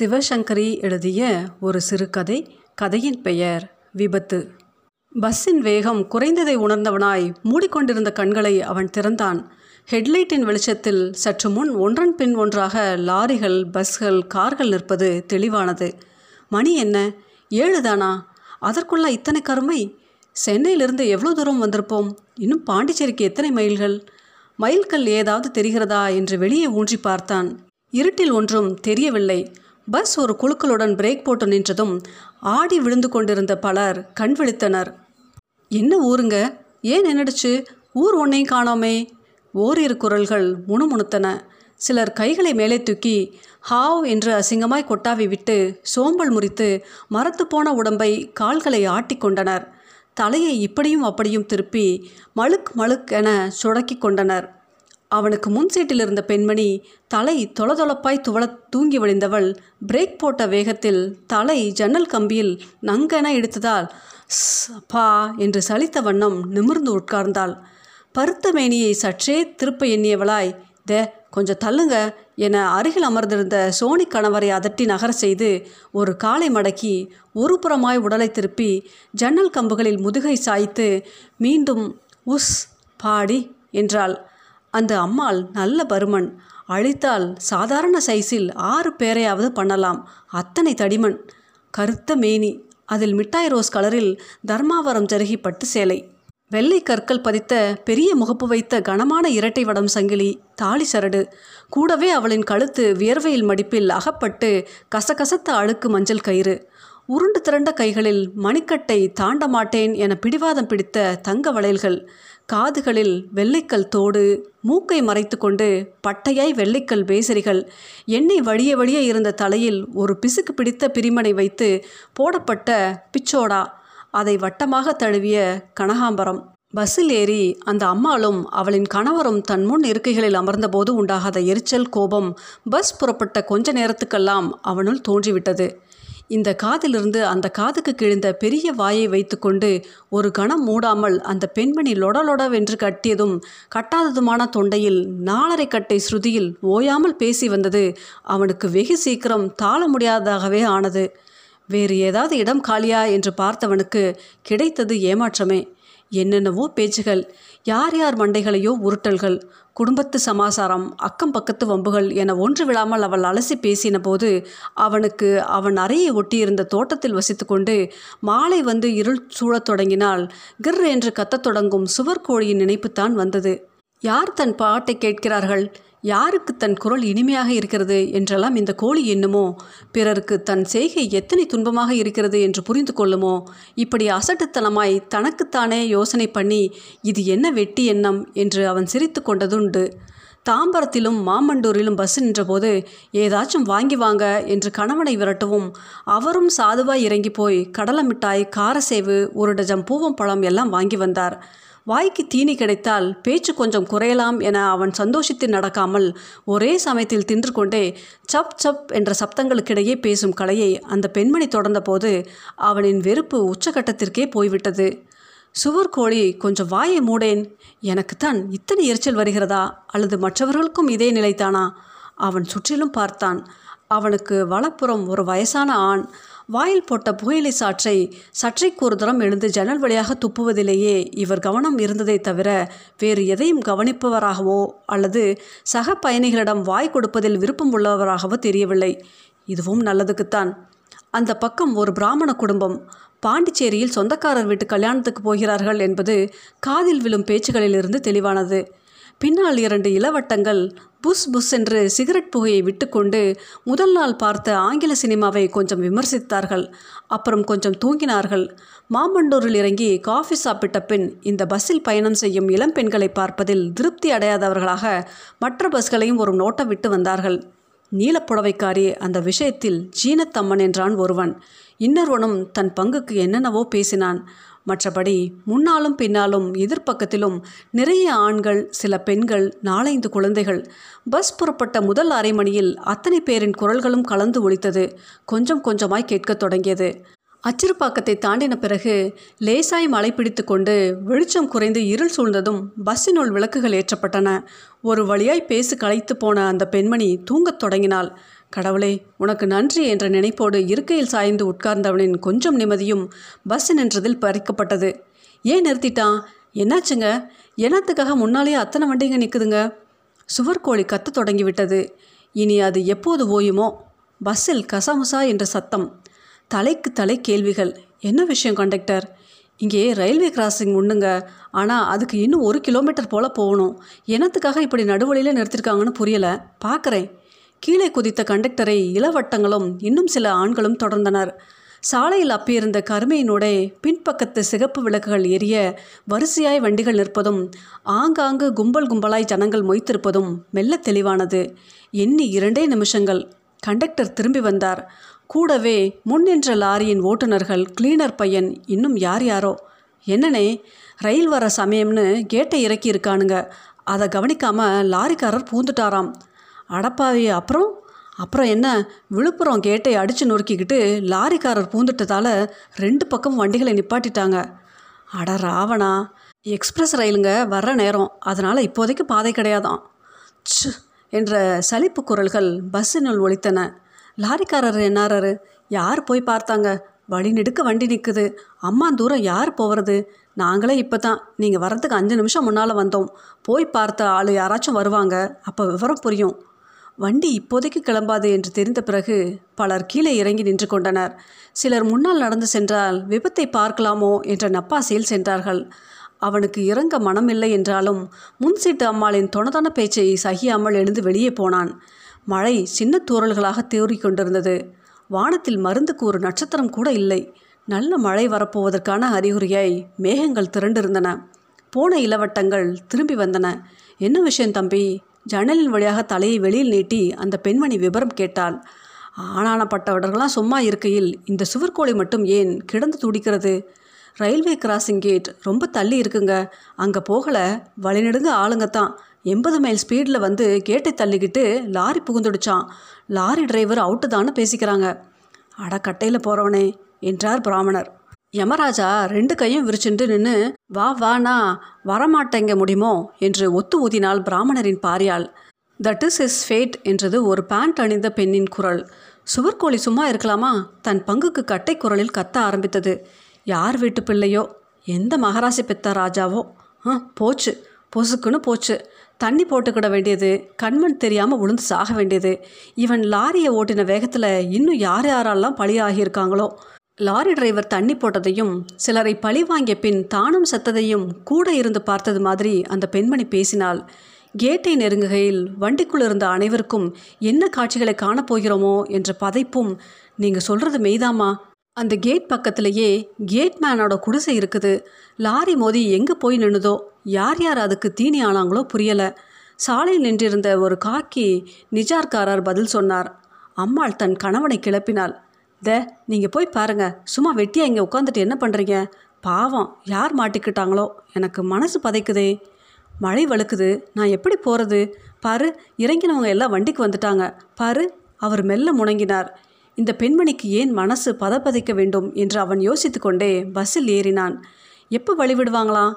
சிவசங்கரி எழுதிய ஒரு சிறுகதை கதையின் பெயர் விபத்து. பஸ்ஸின் வேகம் குறைந்ததை உணர்ந்தவனாய் மூடிக்கொண்டிருந்த கண்களை அவன் திறந்தான். ஹெட்லைட்டின் வெளிச்சத்தில் சற்று முன் ஒன்றன் பின் ஒன்றாக லாரிகள் பஸ்கள் கார்கள் நிற்பது தெளிவானது. மணி என்ன? ஏழு தானா? அதற்குள்ள இத்தனை கருமை? சென்னையிலிருந்து எவ்வளோ தூரம் வந்திருப்போம்? இன்னும் பாண்டிச்சேரிக்கு எத்தனை மைல்கள்? மைல்கள் ஏதாவது தெரிகிறதா? என்று வெளியே ஊன்றி பார்த்தான். இருட்டில் ஒன்றும் தெரியவில்லை. பஸ் ஒரு குழுக்களுடன் பிரேக் போட்டு நின்றதும் ஆடி விழுந்து கொண்டிருந்த பலர் கண் விழித்தனர். என்ன ஊருங்க? ஏன் நின்றுடுச்சு ஊர் ஒன்றையும் காணோமே. ஓரிரு குரல்கள் முணுமுணுத்தன. சிலர் கைகளை மேலே தூக்கி ஹாவ் என்று அசிங்கமாய் கொட்டாவி விட்டு சோம்பல் முறித்து மரத்து போன உடம்பை கால்களை ஆட்டிக்கொண்டனர் தலையை இப்படியும் அப்படியும் திருப்பி மழுக் மழுக் என சுடக்கி கொண்டனர். அவனுக்கு முன் சீட்டில் இருந்த பெண்மணி தலை தொளதொளப்பாய் துவள தூங்கி வழிந்தவள் பிரேக் போட்ட வேகத்தில் தலை ஜன்னல் கம்பியில் நங்கென எடுத்ததால் "ஸ், அப்பா என்று சலித்த வண்ணம் நிமிர்ந்து உட்கார்ந்தாள். பருத்த மேனியை சற்றே திருப்ப எண்ணியவளாய் தே கொஞ்சம் தள்ளுங்க என அருகில் அமர்ந்திருந்த சோனி கணவரை அதட்டி நகர செய்து ஒரு காலை மடக்கி ஒரு புறமாய் உடலை திருப்பி ஜன்னல் கம்புகளில் முதுகை சாய்த்து மீண்டும் உஸ் பாடி என்றாள். அந்த அம்மாள் நல்ல பருமன். அழித்தால் சாதாரண சைஸில் ஆறு பேரையாவது பண்ணலாம். அத்தனை தடிமன். கருத்த மேனி. அதில் மிட்டாய் ரோஸ் கலரில் தர்மாவரம் ஜருகி பட்டு சேலை. வெள்ளை கற்கள் பதித்த பெரிய முகப்பு வைத்த கனமான இரட்டை வடம் சங்கிலி தாலி சரடு. கூடவே அவளின் கழுத்து வியர்வையில் மடிப்பில் அகப்பட்டு கசகசத்த அழுக்கு மஞ்சள் கயிறு. உருண்டு திரண்ட கைகளில் மணிக்கட்டை தாண்ட மாட்டேன் என பிடிவாதம் பிடித்த தங்க வளையல்கள். காதுகளில் வெள்ளைக்கல் தோடு மூக்கை மறைத்து கொண்டு பட்டையாய் வெள்ளைக்கல் பேசரிகள் எண்ணெய் வழிய வழிய இருந்த தலையில் ஒரு பிசுக்கு பிடித்த பிரிமனை வைத்து போடப்பட்ட பிச்சோடா அதை வட்டமாக தழுவிய கனகாம்பரம். பஸ்ஸில் ஏறி அந்த அம்மாளும் அவளின் கணவரும் தன் முன் இருக்கைகளில் அமர்ந்தபோது உண்டாகாத எரிச்சல் கோபம் பஸ் புறப்பட்ட கொஞ்ச நேரத்துக்கெல்லாம் அவனுள் தோன்றிவிட்டது. இந்த காதிலிருந்து அந்த காதுக்கு கிழிந்த பெரிய வாயை வைத்துக்கொண்டு ஒரு கணம் மூடாமல் அந்த பெண்மணி லொடலொடவென்று கட்டியதும் கட்டாததுமான தொண்டையில் நாலரை கட்டை ஸ்ருதியில் ஓயாமல் பேசி வந்தது அவனுக்கு வெகு சீக்கிரம் தாள முடியாததாகவே ஆனது. வேறு ஏதாவது இடம் காலியா என்று பார்த்தவனுக்கு கிடைத்தது ஏமாற்றமே. என்னென்னவோ பேச்சுகள் யார் யார் மண்டைகளையோ உருட்டல்கள் குடும்பத்து சமாசாரம் அக்கம் பக்கத்து வம்புகள் என ஒன்று விழாமல் அவள் அலசி பேசின போது அவனுக்கு அவன் அறையை ஒட்டியிருந்த தோட்டத்தில் வசித்துக்கொண்டு மாலை வந்து இருள் சூழத் தொடங்கினால் கிர் என்று கத்தத் தொடங்கும் சுவர்கோழியின் நினைப்புத்தான் வந்தது. யார் தன் பாட்டை கேட்கிறார்கள்? யாருக்கு தன் குரல் இனிமையாக இருக்கிறது என்றெல்லாம் இந்த கோழி எண்ணுமோ? பிறருக்கு தன் செய்கை எத்தனை துன்பமாக இருக்கிறது என்று புரிந்து கொள்ளுமோ? இப்படி அசட்டுத்தனமாய் தனக்குத்தானே யோசனை பண்ணி இது என்ன வெட்டி எண்ணம்? என்று அவன் சிரித்து கொண்டதுண்டு. தாம்பரத்திலும் மாமண்டூரிலும் பஸ் நின்றபோது ஏதாச்சும் வாங்கி வாங்க என்று கணவனை விரட்டவும். அவரும் சாதுவாய் இறங்கி போய் கடலை மிட்டாய் காரசேவு ஒரு டஜம் பூவம் பழம் எல்லாம் வாங்கி வந்தார். வாய்க்கு தீனி கிடைத்தால் பேச்சு கொஞ்சம் குறையலாம் என அவன் சந்தோஷித்து நடக்காமல் ஒரே சமயத்தில் தின்று கொண்டே சப் சப் என்ற சப்தங்களுக்கிடையே பேசும் கலையை அந்த பெண்மணி தொடர்ந்தபோது அவனின் வெறுப்பு உச்சகட்டத்திற்கே போய்விட்டது. சுவர் கோழி கொஞ்சம் வாயை மூடேன். எனக்குத்தான் இத்தனை எரிச்சல் வருகிறதா? அல்லது மற்றவர்களுக்கும் இதே நிலைத்தானா அவன் சுற்றிலும் பார்த்தான். அவனுக்கு வலப்புறம் ஒரு வயசான ஆண் வாயில் போட்ட புகையிலை சாற்றை சற்றைக்கு ஒரு தரம் எழுந்து ஜன்னல் வழியாக துப்புவதிலேயே இவர் கவனம் இருந்ததை தவிர வேறு எதையும் கவனிப்பவராகவோ அல்லது சக பயணிகளிடம் வாய் கொடுப்பதில் விருப்பம் உள்ளவராகவோ தெரியவில்லை. இதுவும் நல்லதுக்குத்தான். அந்த பக்கம் ஒரு பிராமண குடும்பம். பாண்டிச்சேரியில் சொந்தக்காரர் வீட்டு கல்யாணத்துக்கு போகிறார்கள் என்பது காதில் விழும் பேச்சுகளிலிருந்து தெளிவானது. பின்னால் இரண்டு இளவட்டங்கள் புஸ் புஸ் என்று சிகரெட் புகையை விட்டுக்கொண்டு முதல் நாள் பார்த்த ஆங்கில சினிமாவை கொஞ்சம் விமர்சித்தார்கள். அப்புறம் கொஞ்சம் தூங்கினார்கள். மாமண்டூரில் இறங்கி காஃபி சாப்பிட்ட பின் இந்த பஸ்ஸில் பயணம் செய்யும் இளம் பெண்களை பார்ப்பதில் திருப்தி அடையாதவர்களாக மற்ற பஸ்களையும் ஒரு நோட்டம் விட்டு வந்தார்கள். நீலப்புடவைக்காரி அந்த விஷயத்தில் ஜீனத்தம்மன் என்றான் ஒருவன். இன்னொருவனும் தன் பங்குக்கு என்னென்னவோ பேசினான். மற்றபடி முன்னாலும் பின்னாலும் எதிர்ப்பக்கத்திலும் நிறைய ஆண்கள் சில பெண்கள் நாலைந்து குழந்தைகள். பஸ் புறப்பட்ட முதல் அரை மணியில் அத்தனை பேரின் குரல்களும் கலந்து ஒழித்தது கொஞ்சம் கொஞ்சமாய் கேட்கத் தொடங்கியது. அச்சிறுப்பாக்கத்தை தாண்டின பிறகு லேசாய் மழை பிடித்து கொண்டு வெளிச்சம் குறைந்து இருள் சூழ்ந்ததும் பஸ்ஸினுள் விளக்குகள் ஏற்றப்பட்டன. ஒரு வழியாய் பேசு களைத்து போன அந்த பெண்மணி தூங்கத் தொடங்கினாள். கடவுளே உனக்கு நன்றி என்ற நினைப்போடு இருக்கையில் சாய்ந்து உட்கார்ந்தவனின் கொஞ்சம் நிம்மதியும் பஸ் நின்றதில் பறிக்கப்பட்டது. ஏன் நிறுத்திட்டான் என்னாச்சுங்க? என்னத்துக்காக முன்னாலேயே அத்தனை வண்டிங்க நிற்குதுங்க சுவர்கோழி கத்த தொடங்கிவிட்டது. இனி அது எப்போது ஓயுமோ? பஸ்ஸில் கசமுசா என்ற சத்தம். தலைக்கு தலை கேள்விகள். என்ன விஷயம் கண்டக்டர் இங்கே ரயில்வே கிராசிங் உண்டுங்க. ஆனால் அதுக்கு இன்னும் ஒரு கிலோமீட்டர் போல் போகணும். என்னத்துக்காக இப்படி நடுவழியில் நிறுத்திருக்காங்கன்னு புரியலை. பார்க்குறேன் கீழே குதித்த கண்டக்டரை இளவட்டங்களும் இன்னும் சில ஆண்களும் தொடர்ந்தனர். சாலையில் அப்பியிருந்த கருமையினோடே பின்பக்கத்து சிகப்பு விளக்குகள் எரிய வரிசையாய் வண்டிகள் நிற்பதும் ஆங்காங்கு கும்பல் கும்பலாய் ஜனங்கள் மொய்த்திருப்பதும் மெல்ல தெளிவானது. எண்ணி இரண்டே நிமிஷங்கள். கண்டக்டர் திரும்பி வந்தார். கூடவே முன் நின்ற லாரியின் ஓட்டுநர்கள் கிளீனர் பையன் இன்னும் யார் யாரோ. என்னனே ரயில் வர சமயம்னு கேட்டை இறக்கி இருக்கானுங்க அதை கவனிக்காம லாரிக்காரர் பூந்துட்டாராம் அடப்பாவி. அப்புறம்? அப்புறம் என்ன? விழுப்புரம் கேட்டை அடித்து நொறுக்கிக்கிட்டு லாரிக்காரர் பூந்துட்டதால் ரெண்டு பக்கம் வண்டிகளை நிப்பாட்டிட்டாங்க. அட ராவணா. எக்ஸ்பிரஸ் ரயிலுங்க வர்ற நேரம். அதனால் இப்போதைக்கு பாதை கிடையாதான். ச்சு என்ற சலிப்பு குரல்கள் பஸ்ஸினுள் ஒழித்தன லாரிக்காரர் என்னாரரு யார் போய் பார்த்தாங்க? வழி நெடுக்க வண்டி நிற்குது அம்மா தூரம் யார் போகிறது நாங்களே இப்போ தான் நீங்கள் வரதுக்கு அஞ்சு நிமிஷம் முன்னால் வந்தோம். போய் பார்த்த ஆள் யாராச்சும் வருவாங்க. அப்போ விவரம் புரியும். வண்டி இப்போதைக்கு கிளம்பாது என்று தெரிந்த பிறகு பலர் கீழே இறங்கி நின்று கொண்டனர். சிலர் முன்னால் நடந்து சென்றால் விபத்தை பார்க்கலாமோ என்ற நப்பாசையில் சென்றார்கள். அவனுக்கு இறங்க மனமில்லை என்றாலும் முன்சீட்டு அம்மாளின் தொணதொன பேச்சை சகியாமல் எழுந்து வெளியே போனான். மழை சின்ன தூரல்களாக தேறிக்கொண்டிருந்தது வானத்தில் மருந்துக்கு ஒரு நட்சத்திரம் கூட இல்லை. நல்ல மழை வரப்போவதற்கான அறிகுறியாய் மேகங்கள் திரண்டிருந்தன. போன இளவட்டங்கள் திரும்பி வந்தன. என்ன விஷயம் தம்பி? ஜன்னலின் வழியாக தலையை வெளியில் நீட்டி அந்த பெண்மணி விபரம் கேட்டாள். ஆனானப்பட்டவர்களாம் சும்மா இருக்கையில் இந்த சுவர்கோழி மட்டும் ஏன் கிடந்து துடிக்கிறது? ரயில்வே கிராசிங் கேட் ரொம்ப தள்ளி இருக்குங்க. அங்கே போகலை வழிநெடுங்க ஆளுங்க தான் எண்பது மைல் ஸ்பீடில் வந்து கேட்டை தள்ளிக்கிட்டு லாரி புகுந்துடுச்சான் லாரி டிரைவர் அவுட்டு தானே பேசிக்கிறாங்க. அட கட்டையில் போகிறவனே என்றார் பிராமணர். யமராஜா ரெண்டு கையும் விரிச்சுண்டு நின்று வா வானா வரமாட்டேங்க முடியுமோ? என்று ஒத்து ஊதினாள் பிராமணரின் பாரியால். தட் இஸ் இஸ் ஃபேட் என்றது ஒரு பேண்ட் அணிந்த பெண்ணின் குரல். சுவர்கோழி சும்மா இருக்கலாமா? தன் பங்குக்கு கட்டை குரலில் கத்த ஆரம்பித்தது. யார் வீட்டு பிள்ளையோ? எந்த மகராசி பெத்த ராஜாவோ? ஆ போச்சு. பொசுக்குன்னு போச்சு. தண்ணி போட்டுக்கிட வேண்டியது. கண்மண் தெரியாமல் உளுந்து சாக வேண்டியது. இவன் லாரியை ஓட்டின வேகத்தில் இன்னும் யார் யாரெல்லாம் பழியாகியிருக்காங்களோ? லாரி டிரைவர் தண்ணி போட்டதையும் சிலரை பழி வாங்கிய பின் தானும் செத்ததையும் கூட இருந்து பார்த்தது மாதிரி அந்த பெண்மணி பேசினாள். கேட்டை நெருங்குகையில் வண்டிக்குள் இருந்த அனைவருக்கும் என்ன காட்சிகளை காணப்போகிறோமோ என்ற பதைப்பும் நீங்கள் சொல்கிறது மெய்தாமா அந்த கேட் பக்கத்திலேயே கேட்மேனோட குடிசை இருக்குது. லாரி மோதி எங்கே போய் நின்னுதோ யார் யார் அதுக்கு தீனி ஆனாங்களோ புரியலை. சாலையில் நின்றிருந்த ஒரு காக்கி நிஜார்காரர் பதில் சொன்னார். அம்மாள் தன் கணவனை கிளப்பினாள். த நீங்கள் போய் பாருங்கள் சும்மா வெட்டியாக இங்கே உட்காந்துட்டு என்ன பண்ணுறீங்க பாவம் யார் மாட்டிக்கிட்டாங்களோ? எனக்கு மனசு பதைக்குதே. மழை வழுக்குது. நான் எப்படி போகிறது பாரு இறங்கினவங்க எல்லாம் வண்டிக்கு வந்துட்டாங்க. பாரு அவர் மெல்ல முணங்கினார். இந்த பெண்மணிக்கு ஏன் மனசு பதப்பதைக்க வேண்டும் என்று அவன் யோசித்து கொண்டே பஸ்ஸில் ஏறினான். எப்போ வழிவிடுவாங்களாம்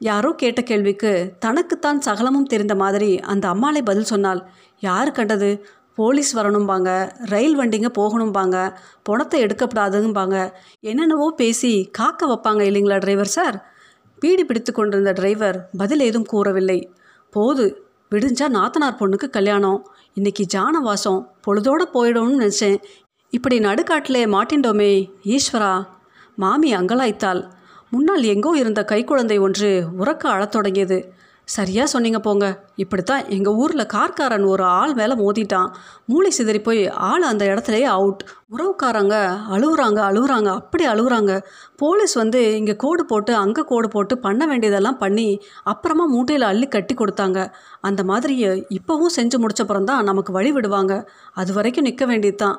யாரோ கேட்ட கேள்விக்கு தனக்குத்தான் சகலமும் தெரிந்த மாதிரி அந்த அம்மாளை பதில் சொன்னால் யார் கண்டது? போலீஸ் வரணும்பாங்க ரயில் வண்டிங்க போகணும்பாங்க பணத்தை எடுக்கப்படாதும்பாங்க என்னென்னவோ பேசி காக்க வைப்பாங்க இல்லைங்களா டிரைவர் சார் பீடி பிடித்து கொண்டிருந்த டிரைவர் பதில் ஏதும் கூறவில்லை. போது விடிஞ்சா நாத்தனார் பொண்ணுக்கு கல்யாணம். இன்னைக்கு ஜானவாசம் பொழுதோடு போயிடும்னு நினச்சேன். இப்படி நடுக்காட்டிலே மாட்டிண்டோமே ஈஸ்வரா. மாமி அங்கலாய்த்தாள். முன்னால் எங்கோ இருந்த கைக்குழந்தை ஒன்று உறக்க அழத் தொடங்கியது. சரியாக சொன்னீங்க போங்க. இப்படித்தான் எங்கள் ஊரில் கார்காரன் ஒரு ஆள் மேலே மோதிட்டான். மூளை சிதறி போய் ஆள் அந்த இடத்துலையே அவுட் உறவுக்காரங்க அழுகுறாங்க அழுகுறாங்க அப்படி அழுகுறாங்க போலீஸ் வந்து இங்கே கோடு போட்டு அங்கே கோடு போட்டு பண்ண வேண்டியதெல்லாம் பண்ணி அப்புறமா மூட்டையில் அள்ளி கட்டி கொடுத்தாங்க. அந்த மாதிரி இப்போவும் செஞ்சு முடிச்சப்புறம் தான் நமக்கு வழி விடுவாங்க. அது வரைக்கும் நிற்க வேண்டியது தான்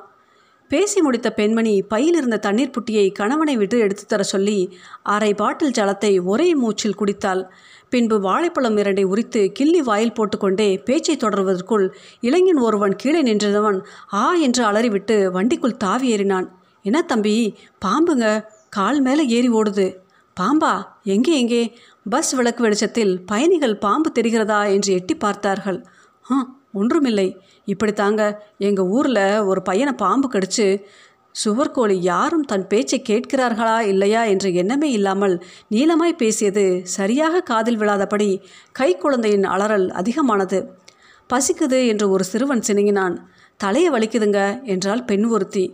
பேசி முடித்த பெண்மணி பையில் இருந்த தண்ணீர் புட்டியை கணவனை விட்டு எடுத்து தர சொல்லி அரை பாட்டில் ஜலத்தை ஒரே மூச்சில் குடித்தாள். பின்பு வாழைப்பழம் இரண்டை உரித்து கிள்ளி வாயில் போட்டுக்கொண்டே பேச்சை தொடர்வதற்குள் இளைஞன் ஒருவன் கீழே நின்றவன் ஆ என்று அலறிவிட்டு வண்டிக்குள் தாவி ஏறினான். என்ன தம்பி பாம்புங்க கால் மேலே ஏறி ஓடுது. பாம்பா எங்கே எங்கே? பஸ் விளக்கு வெளிச்சத்தில் பயணிகள் பாம்பு தெரிகிறதா? என்று எட்டி பார்த்தார்கள். ஆ ஒன்றுமில்லை. இப்படித்தாங்க. எங்கள் ஊரில் ஒரு பையனை பாம்பு கடிச்சு சுவர்கோழி யாரும் தன் பேச்சை கேட்கிறார்களா இல்லையா என்ற எண்ணமே இல்லாமல் நீளமாய் பேசியது சரியாக காதில் விழாதபடி கை குழந்தையின் அலறல் அதிகமானது. பசிக்குது என்று ஒரு சிறுவன் சினுங்கினான் தலையை வலிக்குதுங்க என்றால் பெண் ஒருத்தி.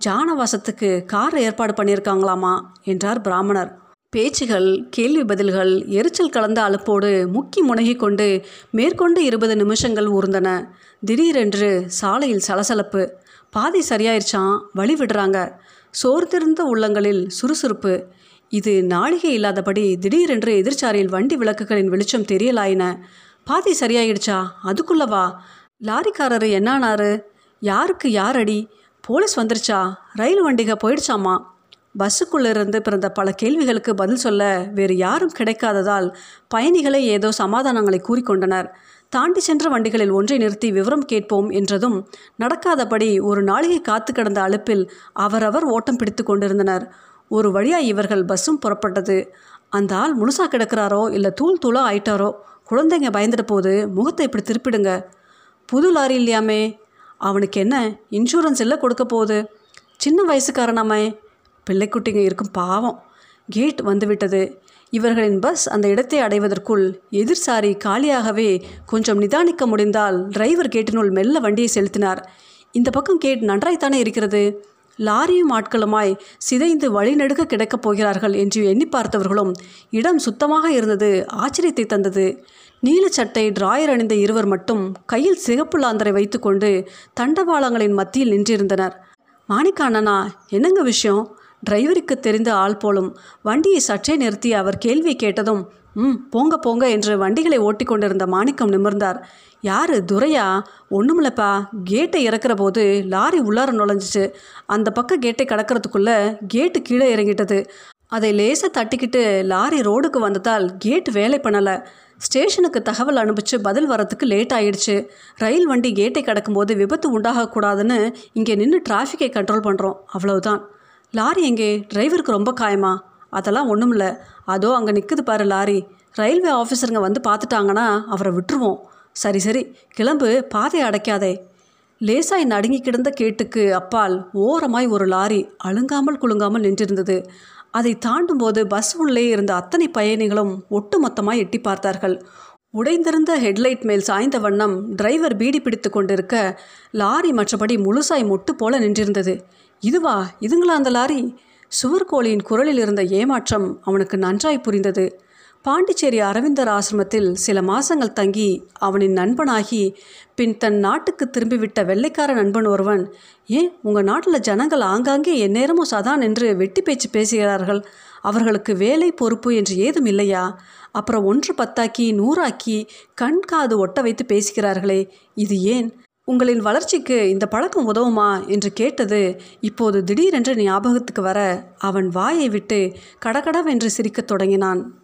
ஜானவாசத்துக்கு கார் ஏற்பாடு பண்ணியிருக்காங்களாமா என்றார் பிராமணர். பேச்சுகள் கேள்வி பதில்கள் எரிச்சல் கலந்த அலுப்போடு முக்கி முனகி கொண்டு மேற்கொண்டு இருபது நிமிஷங்கள் ஊர்ந்தன. திடீரென்று சாலையில் சலசலப்பு. பாதி சரியாயிருச்சான் வழி விடுறாங்க. சோர்ந்திருந்த உள்ளங்களில் சுறுசுறுப்பு. இது நாளிகை இல்லாதபடி திடீரென்று எதிர்ச்சாரியில் வண்டி விளக்குகளின் வெளிச்சம் தெரியலாயின. பாதி சரியாயிடுச்சா அதுக்குள்ளவா? லாரிக்காரரு என்னானாரு? யாருக்கு யார் அடி போலீஸ் வந்துருச்சா? ரயில் வண்டிக போயிடுச்சாமா? பஸ்ஸுக்குள்ளிருந்து பிறந்த பல கேள்விகளுக்கு பதில் சொல்ல வேறு யாரும் கிடைக்காததால் பயணிகளை ஏதோ சமாதானங்களை கூறிக்கொண்டனர். தாண்டி சென்ற வண்டிகளில் ஒன்றை நிறுத்தி விவரம் கேட்போம் என்றதும் நடக்காதபடி ஒரு நாளிகை காத்து கிடந்த அழுப்பில் அவரவர் ஓட்டம் பிடித்து கொண்டிருந்தனர். ஒரு வழியாக இவர்கள் பஸ்ஸும் புறப்பட்டது. அந்த ஆள் முழுசா கிடக்கிறாரோ இல்லை தூள் தூளாக ஆயிட்டாரோ குழந்தைங்க பயந்துட போது முகத்தை இப்படி திருப்பிடுங்க. புது லாரி இல்லையாமே? அவனுக்கு என்ன இன்சூரன்ஸ் இல்லை கொடுக்க போகுது? சின்ன வயசுக்காரனாமே? பிள்ளைக்குட்டிங்க இருக்கும் பாவம். கேட் வந்துவிட்டது. இவர்களின் பஸ் அந்த இடத்தை அடைவதற்குள் எதிர்சாரி காலியாகவே கொஞ்சம் நிதானிக்க முடிந்தால் டிரைவர் கேட்டினுள் மெல்ல வண்டியை செலுத்தினார். இந்த பக்கம் கேட் நன்றாய்த்தானே இருக்கிறது. லாரியும் ஆட்களுமாய் சிதைந்து வழிநடுக்க கிடக்கப் போகிறார்கள் என்று எண்ணி பார்த்தவர்களும் இடம் சுத்தமாக இருந்தது ஆச்சரியத்தை தந்தது. நீலச்சட்டை டிராயர் அணிந்த இருவர் மட்டும் கையில் சிகப்பு லாந்தரை வைத்துக்கொண்டு தண்டவாளங்களின் மத்தியில் நின்றிருந்தனர். மாணிக்காண்ணனா என்னங்க விஷயம்? டிரைவருக்கு தெரிந்த ஆள் போலும். வண்டியை சற்றே நிறுத்தி அவர் கேள்வி கேட்டதும் ம் போங்க போங்க என்று வண்டிகளை ஓட்டி கொண்டிருந்த மாணிக்கம் நிமிர்ந்தார். யாரு? துரையா? ஒன்றுமில்லப்பா கேட்டை இறக்குற போது லாரி உள்ளார நுழைஞ்சிச்சு. அந்த பக்கம் கேட்டை கடக்கிறதுக்குள்ள கேட்டு கீழே இறங்கிட்டது. அதை லேசாக தட்டிக்கிட்டு லாரி ரோடுக்கு வந்ததால் கேட் வேலை பண்ணலை. ஸ்டேஷனுக்கு தகவல் அனுப்பிச்சு பதில் வரத்துக்கு லேட் ஆயிடுச்சு. ரயில் வண்டி கேட்டை கடக்கும்போது விபத்து உண்டாகக்கூடாதுன்னு இங்கே நின்று டிராஃபிக்கை கண்ட்ரோல் பண்ணுறோம் அவ்வளவுதான். லாரி எங்கே? டிரைவருக்கு ரொம்ப காயமா? அதெல்லாம் ஒன்றும் இல்லை அதோ அங்கே நிற்குது பாரு லாரி. ரயில்வே ஆஃபீஸருங்க வந்து பார்த்துட்டாங்கன்னா அவரை விட்டுருவோம். சரி சரி. கிளம்பு பாதை அடைக்காதே. லேசாய் நடுங்கி கிடந்த கேட்டுக்கு அப்பால் ஓரமாய் ஒரு லாரி அழுங்காமல் குலுங்காமல் நின்றிருந்தது. அதை தாண்டும்போது பஸ் உள்ளே இருந்த அத்தனை பயணிகளும் ஒட்டுமொத்தமாய் எட்டி பார்த்தார்கள். உடைந்திருந்த ஹெட்லைட் மேல் சாய்ந்த வண்ணம் டிரைவர் பீடி பிடித்து கொண்டிருக்க லாரி மற்றபடி முழுசாய் முட்டு போல நின்றிருந்தது. இதுவா இதுங்களா அந்த லாரி? சுவர்கோழியின் குரலில் இருந்த ஏமாற்றம் அவனுக்கு நன்றாய் புரிந்தது. பாண்டிச்சேரி அரவிந்தர் ஆசிரமத்தில் சில மாசங்கள் தங்கி அவனின் நண்பனாகி பின் தன் நாட்டுக்கு திரும்பிவிட்ட வெள்ளைக்கார நண்பன் ஒருவன் ஏன் உங்கள் நாட்டில் ஜனங்கள் ஆங்காங்கே எந்நேரமும் சதா நின்று வெட்டி பேச்சு பேசுகிறார்கள். அவர்களுக்கு வேலை பொறுப்பு என்று ஏதும் இல்லையா? அப்புறம் ஒன்று பத்தாக்கி நூறாக்கி கண் காது ஒட்ட வைத்து பேசுகிறார்களே இது ஏன்? உங்களின் வளர்ச்சிக்கு இந்த பழக்கம் உதவுமா? என்று கேட்டது இப்போது திடீரென்று ஞாபகத்துக்கு வர அவன் வாயை விட்டு கடகடவென்று சிரிக்கத் தொடங்கினான்.